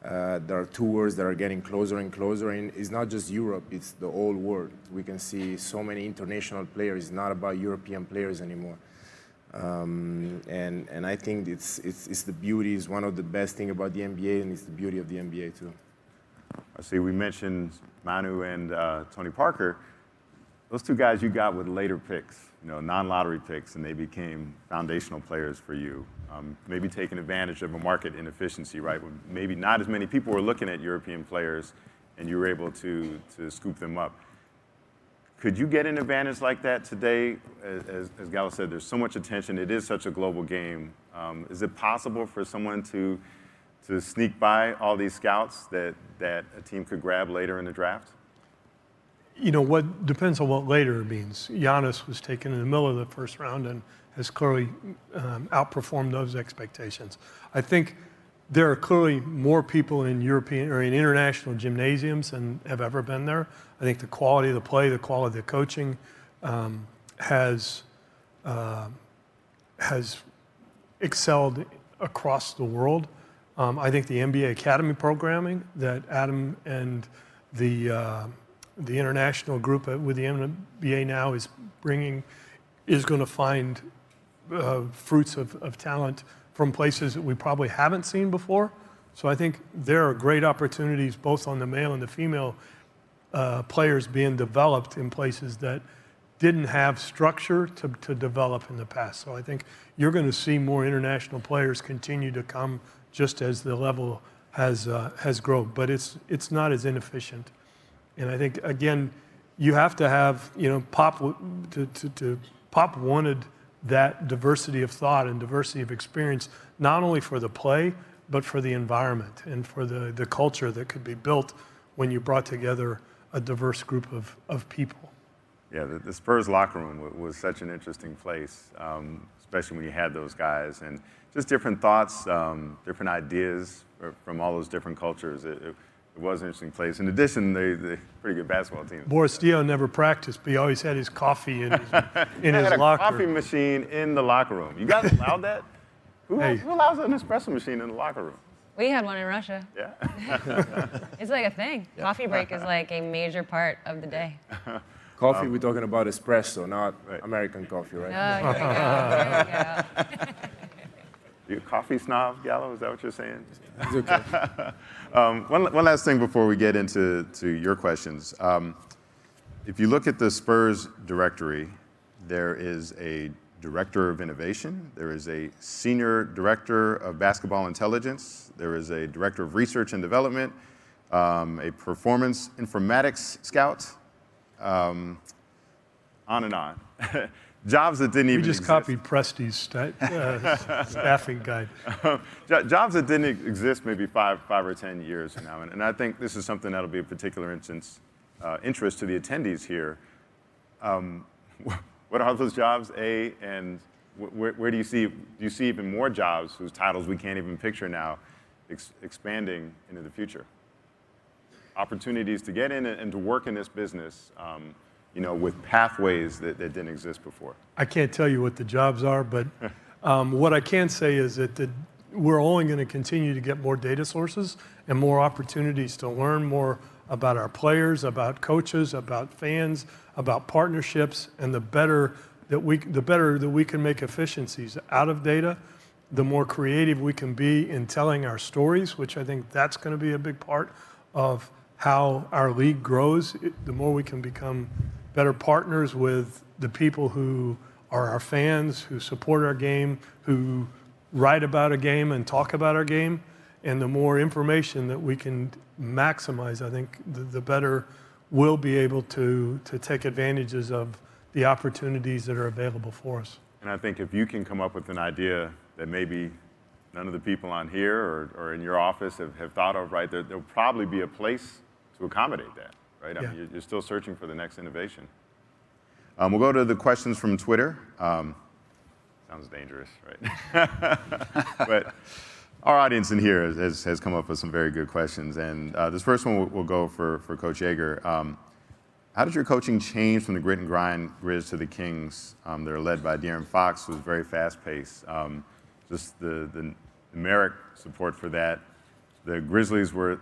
uh, there are tours that are getting closer and closer, and it's not just Europe, it's the whole world. We can see so many international players. It's not about European players anymore. Um, and, and I think it's, it's, it's the beauty, is one of the best thing about the NBA, and it's the beauty of the NBA too. I see we mentioned Manu and uh, Tony Parker. Those two guys you got with later picks, you know, non-lottery picks, and they became foundational players for you. Um, maybe taking advantage of a market inefficiency, right? When maybe not as many people were looking at European players, and you were able to, to scoop them up. Could you get an advantage like that today? As, as Gallo said, there's so much attention. It is such a global game. Um, is it possible for someone to, to sneak by all these scouts that, that a team could grab later in the draft? You know, what depends on what later means. Giannis was taken in the middle of the first round and has clearly um, outperformed those expectations. I think there are clearly more people in European or in international gymnasiums than have ever been there. I think the quality of the play, the quality of the coaching um, has, uh, has excelled across the world. Um, I think the NBA Academy programming that Adam and the, uh, the international group with the NBA now is bringing is going to find uh, fruits of, of talent from places that we probably haven't seen before. So I think there are great opportunities both on the male and the female uh, players being developed in places that didn't have structure to, to develop in the past. So I think you're going to see more international players continue to come just as the level has, uh, has grown. But it's, it's not as inefficient. And I think, again, you have to have, you know, Pop, to, to, to Pop wanted that diversity of thought and diversity of experience, not only for the play, but for the environment and for the, the culture that could be built when you brought together a diverse group of, of people. Yeah, the, the Spurs locker room was, was such an interesting place, um, especially when you had those guys and just different thoughts, um, different ideas from all those different cultures. It, it, it was an interesting place. In addition, they, they pretty good basketball team. Boris Diaw never practiced, but he always had his coffee in his, in his had a locker. coffee machine in the locker room. You guys allowed that? Who, Hey. who allows an espresso machine in the locker room? We had one in Russia. Yeah. It's like a thing. Coffee break is like a major part of the day. Coffee, um, we're talking about espresso, not American coffee, right? Oh, here we go. There we go. You a coffee snob, Gallo? Is that what you're saying? It's okay. Um, one, one last thing before we get into to your questions. Um, if you look at the Spurs directory, there is a director of innovation, there is a senior director of basketball intelligence, there is a director of research and development, um, a performance informatics scout, um, on and on. Jobs that didn't even exist. We even just exist. copied Presti's sta- uh, staffing guide. Jo- jobs that didn't exist maybe five, five or 10 years from now. And, and I think this is something that'll be of particular instance, uh, interest to the attendees here. Um, what are those jobs, A, and wh- where, where do you see, do you see even more jobs whose titles we can't even picture now ex- expanding into the future? Opportunities to get in and, and to work in this business, um, you know, with pathways that, that didn't exist before. I can't tell you what the jobs are, but um, what I can say is that the, we're only going to continue to get more data sources and more opportunities to learn more about our players, about coaches, about fans, about partnerships, and the better that we, the better that we can make efficiencies out of data, the more creative we can be in telling our stories, which I think that's going to be a big part of how our league grows. It- the more we can become better partners with the people who are our fans, who support our game, who write about a game and talk about our game, and the more information that we can maximize, I think the, the better we'll be able to, to take advantages of the opportunities that are available for us. And I think if you can come up with an idea that maybe none of the people on here or, or in your office have, have thought of, right, there, there'll probably be a place to accommodate that, right? I mean, you're, still searching for the next innovation. Um, we'll go to the questions from Twitter. Um, sounds dangerous, right? but our audience in here has, has come up with some very good questions. And uh, this first one will, will go for, for Coach Joerger. Um, how did your coaching change from the grit and grind Grizz to the Kings? Um, they're led by De'Aaron Fox, who's very fast-paced. Um, just the, the numeric support for that. The Grizzlies were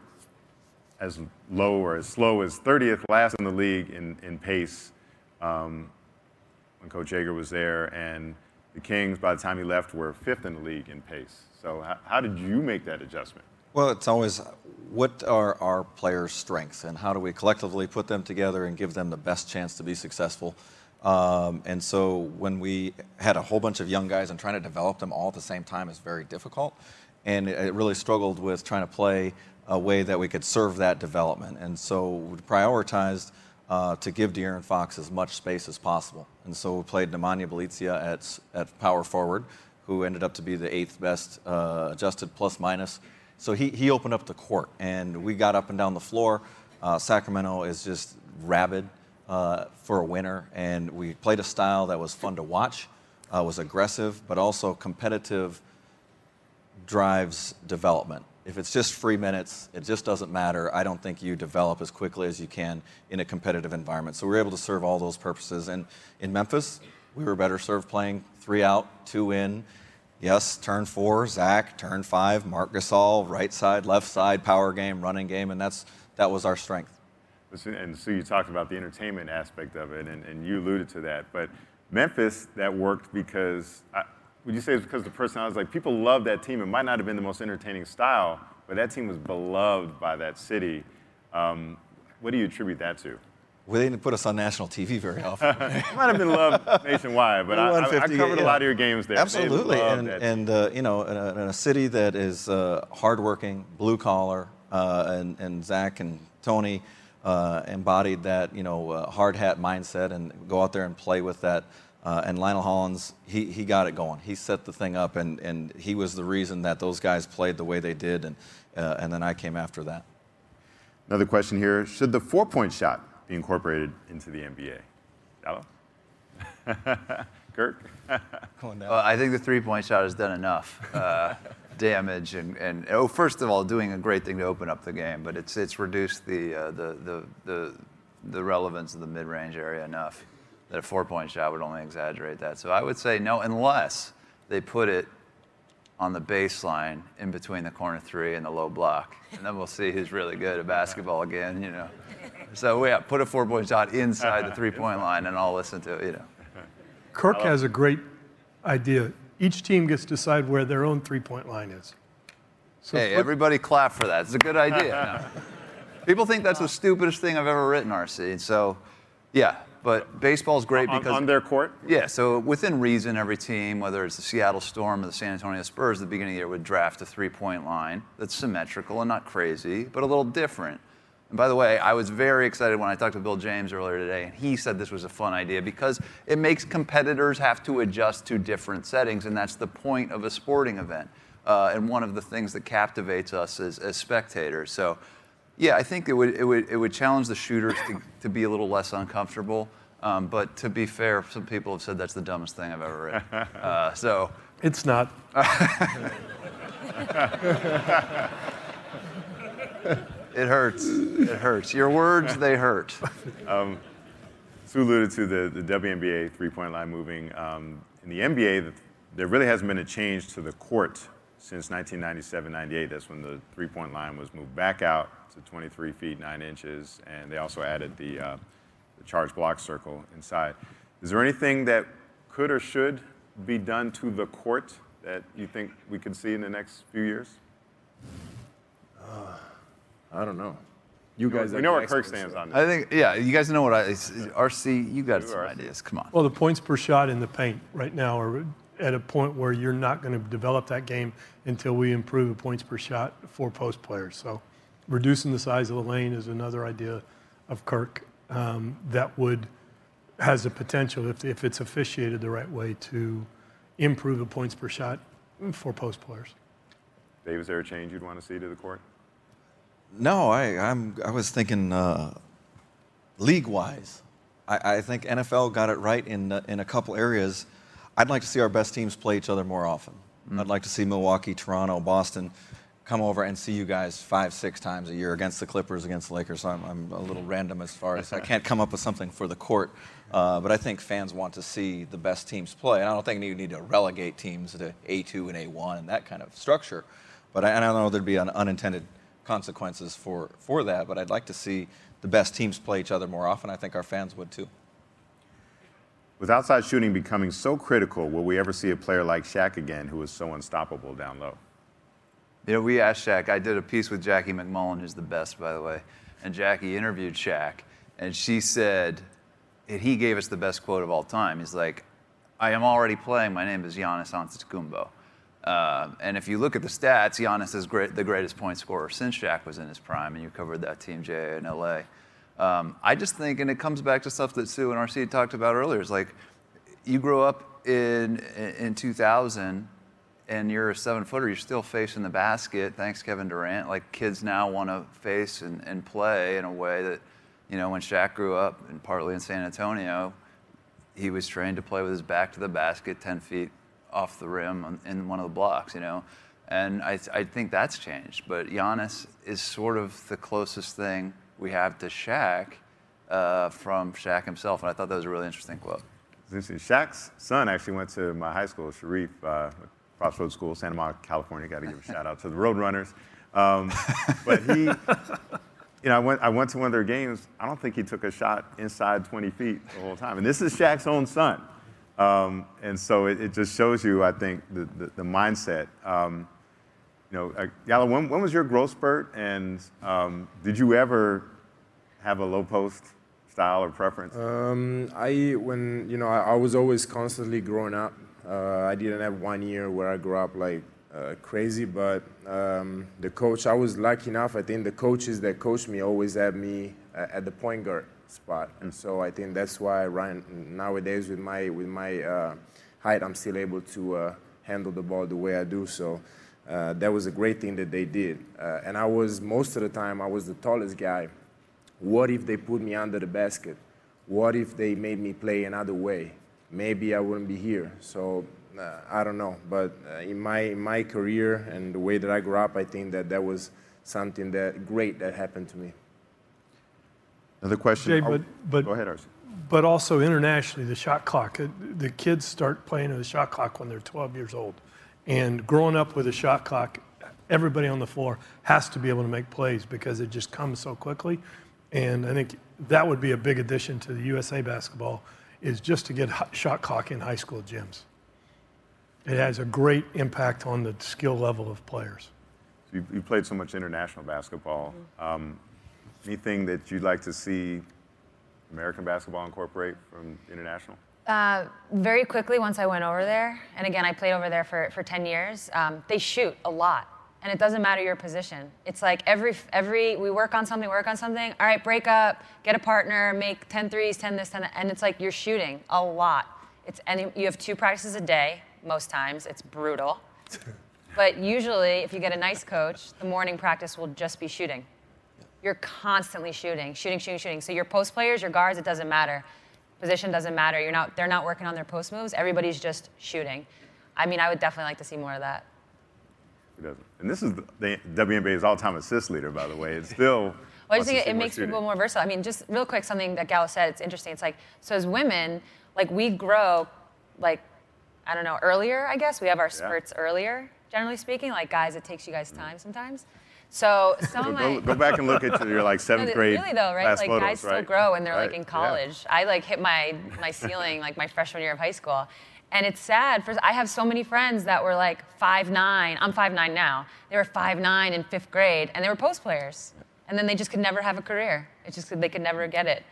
as low or as slow as 30th last in the league in, in pace um, when Coach Joerger was there, and the Kings, by the time he left, were fifth in the league in pace. So, how, how did you make that adjustment? Well, it's always what are our players' strengths and how do we collectively put them together and give them the best chance to be successful. Um, and so when we had a whole bunch of young guys and trying to develop them all at the same time is very difficult. And it really struggled with trying to play a way that we could serve that development. And so we prioritized uh, to give De'Aaron Fox as much space as possible. And so we played Nemanja Bjelica at, at power forward, who ended up to be the eighth best uh, adjusted plus minus so he, he opened up the court, and we got up and down the floor. Uh, Sacramento is just rabid uh, for a winner, and we played a style that was fun to watch, uh, was aggressive, but also competitive drives development. If it's just free minutes, it just doesn't matter. I don't think you develop as quickly as you can in a competitive environment. So we were able to serve all those purposes. And in Memphis, we were better served playing three out, two in, Yes, turn four, Zach. Turn five, Marc Gasol. Right side, left side, power game, running game, and that's that was our strength. And so you talked about the entertainment aspect of it, and, and you alluded to that. But Memphis, that worked because, I, would you say it's because the personalities? Like people love that team. It might not have been the most entertaining style, but that team was beloved by that city. Um, what do you attribute that to? Well, they didn't put us on national TV very often. it might have been loved nationwide, but I, I, I, covered yeah. a lot of your games there. Absolutely, and, and uh, you know, in a, in a, city that is uh, hardworking, blue collar, uh, and, and Zach and Tony uh, embodied that you know uh, hard hat mindset and go out there and play with that. Uh, and Lionel Hollins, he, he got it going. He set the thing up, and, and he was the reason that those guys played the way they did, and, and then I came after that. Another question here Should the four point shot be incorporated into the NBA? Shallow? Kirk? well, I think the three-point shot has done enough uh, damage, and, and oh, first of all, doing a great thing to open up the game, but it's it's reduced the uh, the, the the the relevance of the mid-range area enough that a four-point shot would only exaggerate that. So I would say no, unless they put it on the baseline in between the corner three and the low block, and then we'll see who's really good at basketball again. You know. So yeah, put a four-point shot inside the three-point line, and I'll listen to it. You know. Kirk has a great idea. Each team gets to decide where their own three-point line is. So hey, put, everybody clap for that. It's a good idea. no. People think that's the stupidest thing I've ever written, RC. So, yeah, but baseball's great on, because on their court. Yeah, so within reason, every team, whether it's the Seattle Storm or the San Antonio Spurs, at the beginning of the year would draft a three-point line that's symmetrical and not crazy, but a little different. And by the way, I was very excited when I talked to Bill James earlier today, and he said this was a fun idea because it makes competitors have to adjust to different settings, and that's the point of a sporting event. Uh, and one of the things that captivates us as, as spectators. So, yeah, I think it would, it would, it would challenge the shooters to, to be a little less uncomfortable. Um, but to be fair, some people have said that's the dumbest thing I've ever read. Uh, so it's not. It hurts. It hurts. Your words, they hurt. Um, Sue alluded to the, the WNBA three point line moving. Um, in the NBA, there really hasn't been a change to the court since 1997 98. That's when the three point line was moved back out to 23 feet 9 inches, and they also added the, uh, the charge block circle inside. Is there anything that could or should be done to the court that you think we could see in the next few years? Uh. I don't know. You guys, we know where Kirk stands on this. I think, yeah, you guys know what I, RC, you got some RC. ideas. Come on. Well, the points per shot in the paint right now are at a point where you're not going to develop that game until we improve the points per shot for post players. So, reducing the size of the lane is another idea of Kirk um, that would has the potential, if, if it's officiated the right way, to improve the points per shot for post players. Dave, is there a change you'd want to see to the court? No, I, I'm, I was thinking uh, league wise. I, I, think NFL got it right in, uh, in a couple areas. I'd like to see our best teams play each other more often. Mm-hmm. I'd like to see Milwaukee, Toronto, Boston come over and see you guys five, six times a year against the Clippers, against the Lakers. So I'm, I'm a little random as far as I can't come up with something for the court. Uh, but I think fans want to see the best teams play. And I don't think you need to relegate teams to A2 and A1 and that kind of structure. But I, and I don't know there'd be an unintended consequences for, for that. But I'd like to see the best teams play each other more often. I think our fans would too. With outside shooting becoming so critical, will we ever see a player like Shaq again who is so unstoppable down low? You know, we asked Shaq. I did a piece with Jackie MacMullan, who's the best, by the way. And Jackie interviewed Shaq, and she said, and he gave us the best quote of all time. He's like, I am already playing. My name is Giannis Antetokounmpo. Uh, and if you look at the stats, Giannis is great, the greatest point scorer since Shaq was in his prime, and you covered that team, Jay, in LA. Um, I just think, and it comes back to stuff that Sue and RC talked about earlier, is like, you grow up in, in 2000 and you're a seven footer, you're still facing the basket. Thanks, Kevin Durant. Like kids now want to face and, and play in a way that, you know, when Shaq grew up and partly in San Antonio, he was trained to play with his back to the basket, 10 feet off the rim in one of the blocks, you know. And I, I think that's changed. But Giannis is sort of the closest thing we have to Shaq uh, from Shaq himself. And I thought that was a really interesting quote. Shaq's son actually went to my high school, Shareef, uh, Crossroads School, Santa Monica, California. Got to give a shout out to the Roadrunners. Um, but he, you know, I went, I went to one of their games. I don't think he took a shot inside 20 feet the whole time. And this is Shaq's own son. Um, and so it, it, just shows you, I think, the, the, the mindset. Um, you know, uh, Yala, when, when, was your growth spurt? And um, did you ever have a low post style or preference? Um, I, when, you know, I, I was always constantly growing up uh, I didn't have one year where I grew up like uh, crazy, but um, the coach, I was lucky enough. I think the coaches that coached me always had me uh, at the point guard spot, and so I think that's why right nowadays with my with my uh, height, I'm still able to uh, handle the ball the way I do. So. Uh, that was a great thing that they did. and I was, most of the time, I was the tallest guy. What if they put me under the basket? What if they made me play another way? Maybe I wouldn't be here. So uh, I don't know. But uh, in my in my career and the way that I grew up, I think that that was something that great that happened to me. Another question. Jay, but, but, go ahead, RC. But also internationally, the shot clock. Uh, the kids start playing with the shot clock when they're 12 years old, and growing up with a shot clock, everybody on the floor has to be able to make plays because it just comes so quickly. And I think that would be a big addition to the USA basketball is just to get shot clock in high school gyms. It has a great impact on the skill level of players. You, you played so much international basketball. Um, anything that you'd like to see American basketball incorporate from international? Uh, very quickly, once I went over there, and again, I played over there for, for 10 years, um, they shoot a lot and it doesn't matter your position. It's like every every we work on something, work on something. All right, break up, get a partner, make 10 threes, 10 this, 10 that, and it's like you're shooting a lot. It's and you have two practices a day most times. It's brutal. but usually, if you get a nice coach, the morning practice will just be shooting. You're constantly shooting, shooting, shooting, shooting. So your post players, your guards, it doesn't matter. Position doesn't matter. You're not. They're not working on their post moves. Everybody's just shooting. I mean, I would definitely like to see more of that doesn't. And this is the, WNBA's all-time assist leader, by the way. It's still. well, I just think it, makes shooting. people more versatile. I mean, just real quick, something that Gal said. It's interesting. It's like so as women, like we grow, like I don't know, earlier. I guess we have our spurts yeah. earlier. Generally speaking, like guys, it takes you guys mm. time sometimes. So some of my go, back and look at your like seventh no, grade. Really though, right? Like photos, guys right? still grow when they're right. like in college. Yeah. I like hit my my ceiling like my freshman year of high school, and it's sad. For, I have so many friends that were like five nine. I'm five nine now. They were five nine in fifth grade, and they were post players. And then they just could never have a career. It's just they could never get it.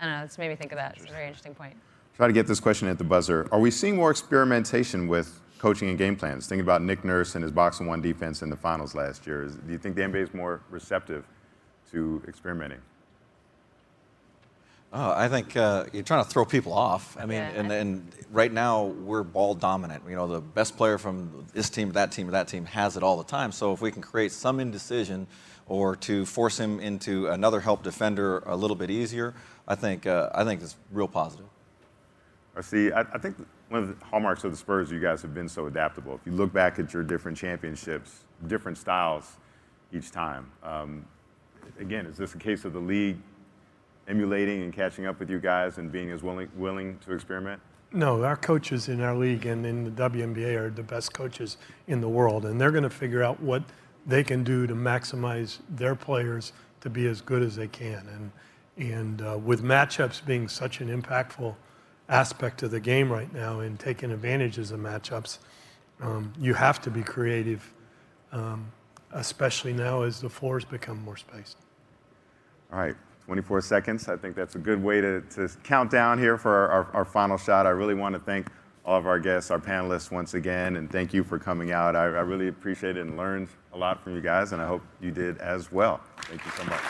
I don't know. It's made me think of that. It's a very interesting point. Try to get this question at the buzzer. Are we seeing more experimentation with coaching and game plans? Thinking about Nick Nurse and his box and one defense in the finals last year. Is, do you think the NBA is more receptive to experimenting? Oh, I think uh, you're trying to throw people off. I mean, yeah. and, and right now we're ball dominant. You know, the best player from this team, that team, that team has it all the time. So if we can create some indecision or to force him into another help defender a little bit easier, I think uh, I think it's real positive. I see, I, I think one of the hallmarks of the Spurs, you guys have been so adaptable. If you look back at your different championships, different styles each time. Um, again, is this a case of the league emulating and catching up with you guys and being as willing, willing to experiment? No, our coaches in our league and in the WNBA are the best coaches in the world, and they're going to figure out what they can do to maximize their players to be as good as they can. And, and uh, with matchups being such an impactful aspect of the game right now and taking advantages of matchups, um, you have to be creative, um, especially now as the floors become more spaced. All right, 24 seconds. I think that's a good way to, to count down here for our, our, our, final shot. I really want to thank all of our guests, our panelists once again, and thank you for coming out. I, I really appreciate it and learned a lot from you guys, and I hope you did as well. Thank you so much.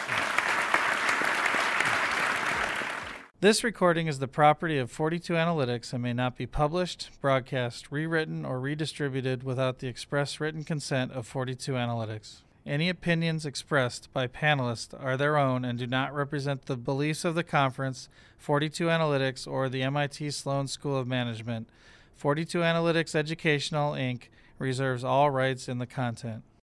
This recording is the property of 42 Analytics and may not be published, broadcast, rewritten, or redistributed without the express written consent of 42 Analytics. Any opinions expressed by panelists are their own and do not represent the beliefs of the conference, 42 Analytics, or the MIT Sloan School of Management. 42 Analytics Educational, Inc. reserves all rights in the content.